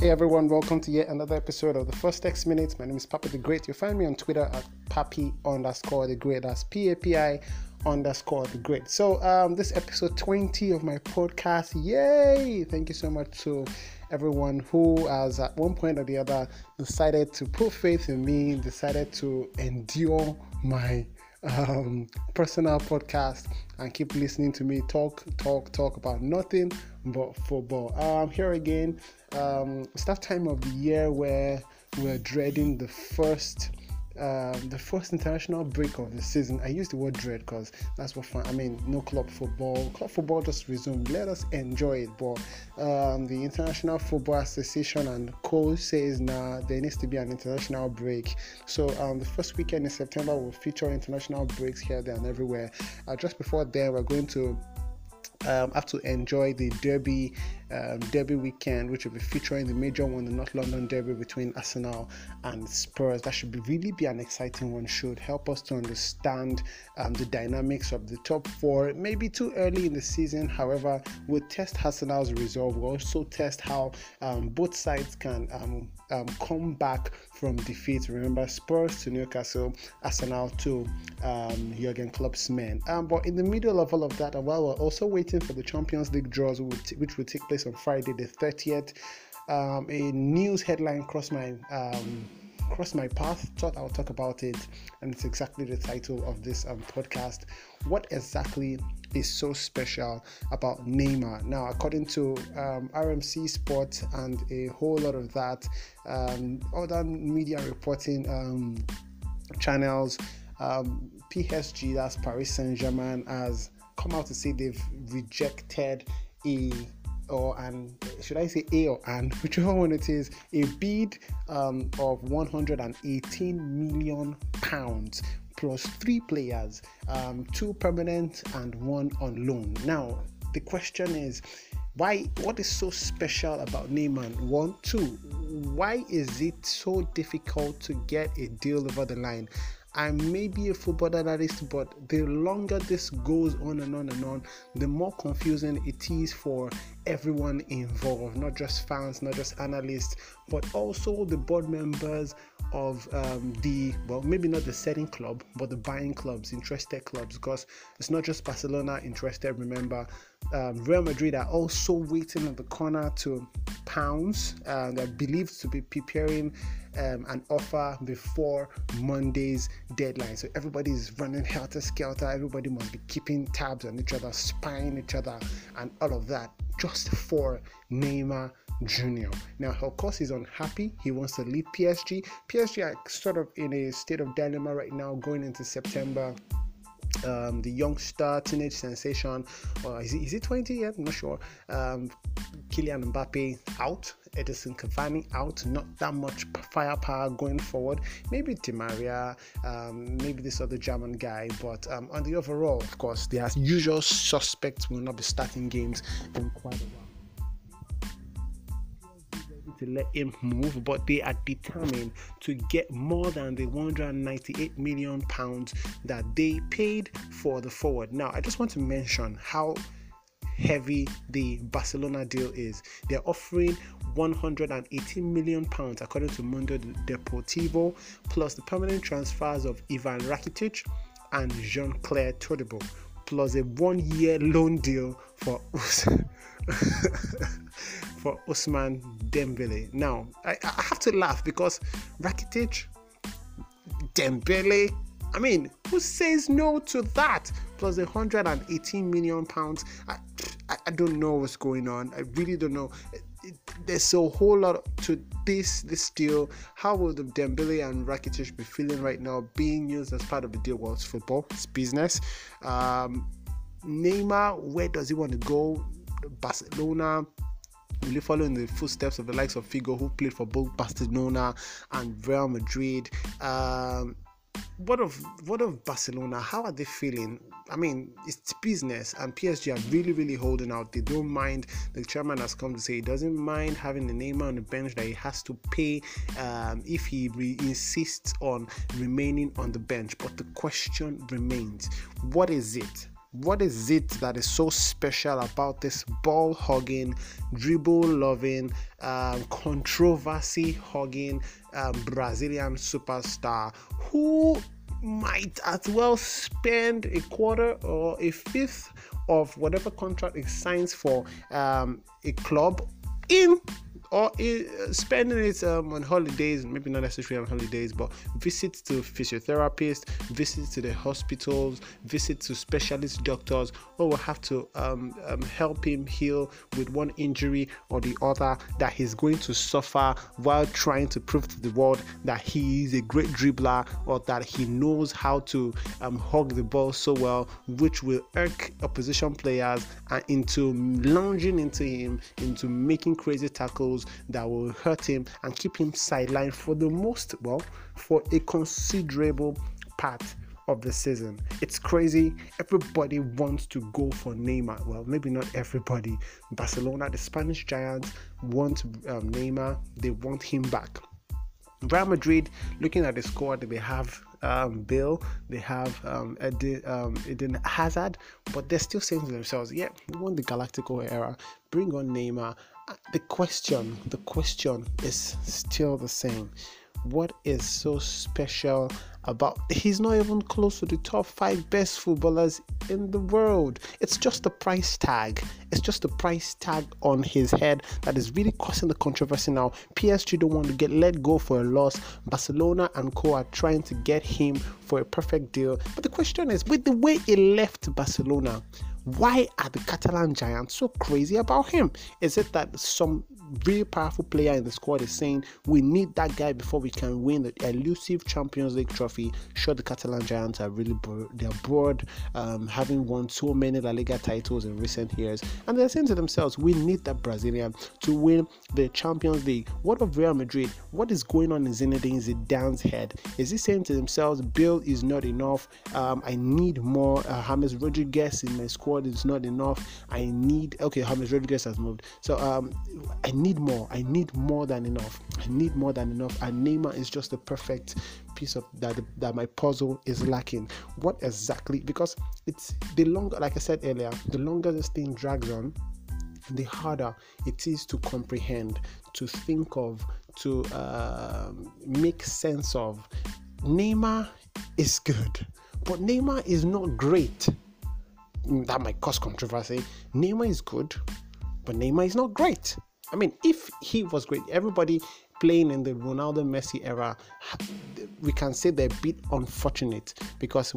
Hey everyone, welcome to yet another episode of the First X Minutes. My name is Papi the Great. You'll find me on Twitter at Papi underscore the Great. That's P A P I underscore the Great. So um, this episode 20 of my podcast. Yay! Thank you so much to everyone who has at one point or the other decided to put faith in me, decided to endure my um, personal podcast and keep listening to me talk, talk, talk about nothing but football. Um, here again, um, it's that time of the year where we're dreading the first um, the first international break of the season. I use the word dread because that's what fun. I mean, no club football. Club football just resumed. Let us enjoy it. But um, the International Football Association and Co says now nah, there needs to be an international break. So um, the first weekend in September will feature international breaks here, there, and everywhere. Uh, just before then, we're going to um, have to enjoy the Derby um, Derby weekend, which will be featuring the major one, the North London Derby between Arsenal and Spurs. That should be, really be an exciting one. Should help us to understand um, the dynamics of the top four. Maybe too early in the season, however, we'll test Arsenal's resolve. We'll also test how um, both sides can um, um, come back from defeat. Remember, Spurs to Newcastle, Arsenal to um, Jurgen Klopp's men. But in the middle of all of that, while we're also waiting for the Champions League draws, which will take place on Friday the 30th, um, a news headline crossed my um, crossed my path. Thought I'll talk about it, and it's exactly the title of this um, podcast. What exactly is so special about Neymar? Now, according to um, RMC Sport and a whole lot of that, um, other media reporting um, channels, PSG, that's Paris Saint Germain, has come out to say they've rejected a or an should I say A or an whichever one it is a bid um, of 118 million pounds plus three players, um, two permanent and one on loan. Now the question is why what is so special about Neymar? One, two, why is it so difficult to get a deal over the line? I may be a football analyst, but the longer this goes on and on and on, the more confusing it is for everyone involved, not just fans, not just analysts, but also the board members of um, the well, maybe not the setting club, but the buying clubs, interested clubs, because it's not just Barcelona interested. Remember, um, Real Madrid are also waiting on the corner to pounds. Uh, they're believed to be preparing um, an offer before Monday's deadline. So everybody is running helter skelter. Everybody must be keeping tabs on each other, spying each other, and all of that just for Neymar Jr. Now, of course, he's unhappy. He wants to leave PSG. PSG are sort of in a state of dilemma right now going into September. Um, the young star, teenage sensation, or is he, is he 20 yet? I'm not sure. Um, Kylian Mbappe out, Edinson Cavani out, not that much firepower going forward. Maybe Di Maria, um, maybe this other German guy, but um, on the overall, of course, the usual suspects will not be starting games in quite a while to let him move, but they are determined to get more than the 198 million pounds that they paid for the forward. Now, I just want to mention how heavy the Barcelona deal is. They're offering 118 million pounds according to Mundo Deportivo, plus the permanent transfers of Ivan Rakitic and Jean-Clair Todibo, plus a one-year loan deal for for Ousmane Dembele. Now, I, I have to laugh because Rakitic, Dembele, I mean, who says no to that? Plus 118 million pounds. I, I, I don't know what's going on. I really don't know. There's a whole lot to this this deal. How will the Dembele and Rakitic be feeling right now, being used as part of the deal? Well, it's football, it's business. Um, Neymar, where does he want to go? Barcelona, really following the footsteps of the likes of Figo, who played for both Barcelona and Real Madrid. Um, what of what of Barcelona? How are they feeling? I mean, it's business, and PSG are really, really holding out. They don't mind. The chairman has come to say he doesn't mind having the Neymar on the bench that he has to pay um, if he re- insists on remaining on the bench. But the question remains: What is it What is it that is so special about this ball hugging, dribble loving, um, controversy hugging um, Brazilian superstar who might as well spend a quarter or a fifth of whatever contract he signs for um, a club in or uh, spending it um, on holidays, maybe not necessarily on holidays, but visits to physiotherapists, visits to the hospitals, visits to specialist doctors, or will have to um, um, help him heal with one injury or the other that he's going to suffer while trying to prove to the world that he is a great dribbler or that he knows how to um, hug the ball so well, which will irk opposition players into lunging into him, into making crazy tackles that will hurt him and keep him sidelined for the most, well, for a considerable part of the season. It's crazy. Everybody wants to go for Neymar. Well, maybe not everybody. Barcelona, the Spanish giants, want um, Neymar. They want him back. Real Madrid, looking at the squad they have um, Bale, they have um, Eden, um, Eden Hazard, but they're still saying to themselves, yeah, we want the Galactico era, bring on Neymar, the question, the question is still the same. What is so special about he's not even close to the top five best footballers in the world. It's just the price tag. It's just the price tag on his head that is really causing the controversy now. PSG don't want to get let go for a loss. Barcelona and Co are trying to get him for a perfect deal. But the question is, with the way he left Barcelona, why are the Catalan giants so crazy about him? Is it that some really powerful player in the squad is saying we need that guy before we can win the elusive Champions League trophy? Sure, the Catalan giants are really bored. They're bored, um, having won so many La Liga titles in recent years, and they're saying to themselves, we need that Brazilian to win the Champions League. What of Real Madrid? What is going on in Zinedine Zidane's head? Is he saying to themselves, Bale is not enough? Um, I need more. Uh, James Rodriguez in my squad squad is not enough. I need okay, James Rodriguez has moved. So um I need more. I need more than enough. I need more than enough. And Neymar is just the perfect piece of that that my puzzle is lacking. What exactly? Because it's the longer, like I said earlier, the longer this thing drags on, the harder it is to comprehend, to think of, to uh, make sense of. Neymar is good, but Neymar is not great that might cause controversy. Neymar is good, but Neymar is not great. I mean, if he was great, everybody playing in the Ronaldo Messi era, we can say they're a bit unfortunate because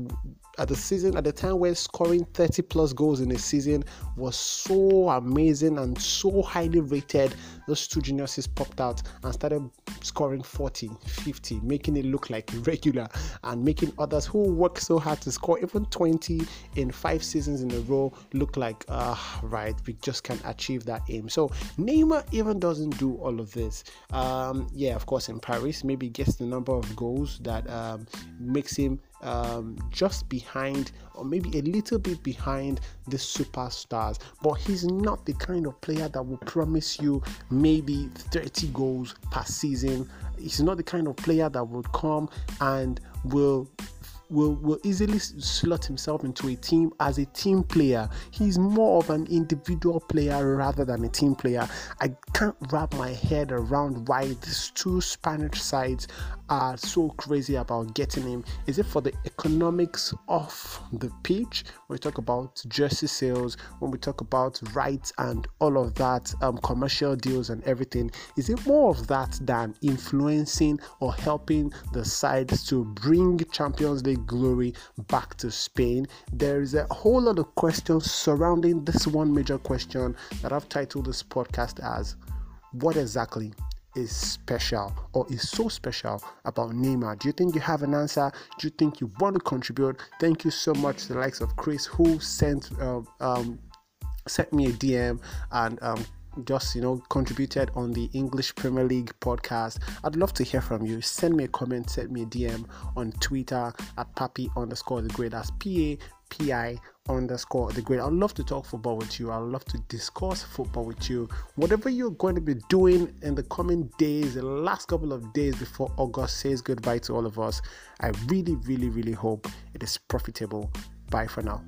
at the season at the time where scoring 30 plus goals in a season was so amazing and so highly rated those two geniuses popped out and started scoring 40 50 making it look like regular and making others who work so hard to score even 20 in five seasons in a row look like uh, right we just can't achieve that aim. So neymar even doesn't do all of this. Um, yeah of course in paris maybe gets the number of goals that um, makes him um, just behind or maybe a little bit behind the superstars. But he's not the kind of player that will promise you maybe 30 goals per season. He's not the kind of player that will come and will will, will easily slot himself into a team as a team player. He's more of an individual player rather than a team player. I can't wrap my head around why these two Spanish sides are so crazy about getting him. Is it for the economics of the pitch? When we talk about jersey sales, when we talk about rights and all of that, um, commercial deals and everything, is it more of that than influencing or helping the sides to bring Champions League glory back to Spain? There is a whole lot of questions surrounding this one major question that I've titled this podcast as What exactly is special or is so special about Neymar? Do you think you have an answer? Do you think you want to contribute? Thank you so much to the likes of Chris who sent uh, um, sent me a DM and um, just you know contributed on the English Premier League podcast. I'd love to hear from you. Send me a comment, send me a DM on Twitter at papi underscore the great. That's P A P I underscore the great. I'd love to talk football with you. I'd love to discuss football with you. Whatever you're going to be doing in the coming days, the last couple of days before August says goodbye to all of us, I really, really, really hope it is profitable. Bye for now.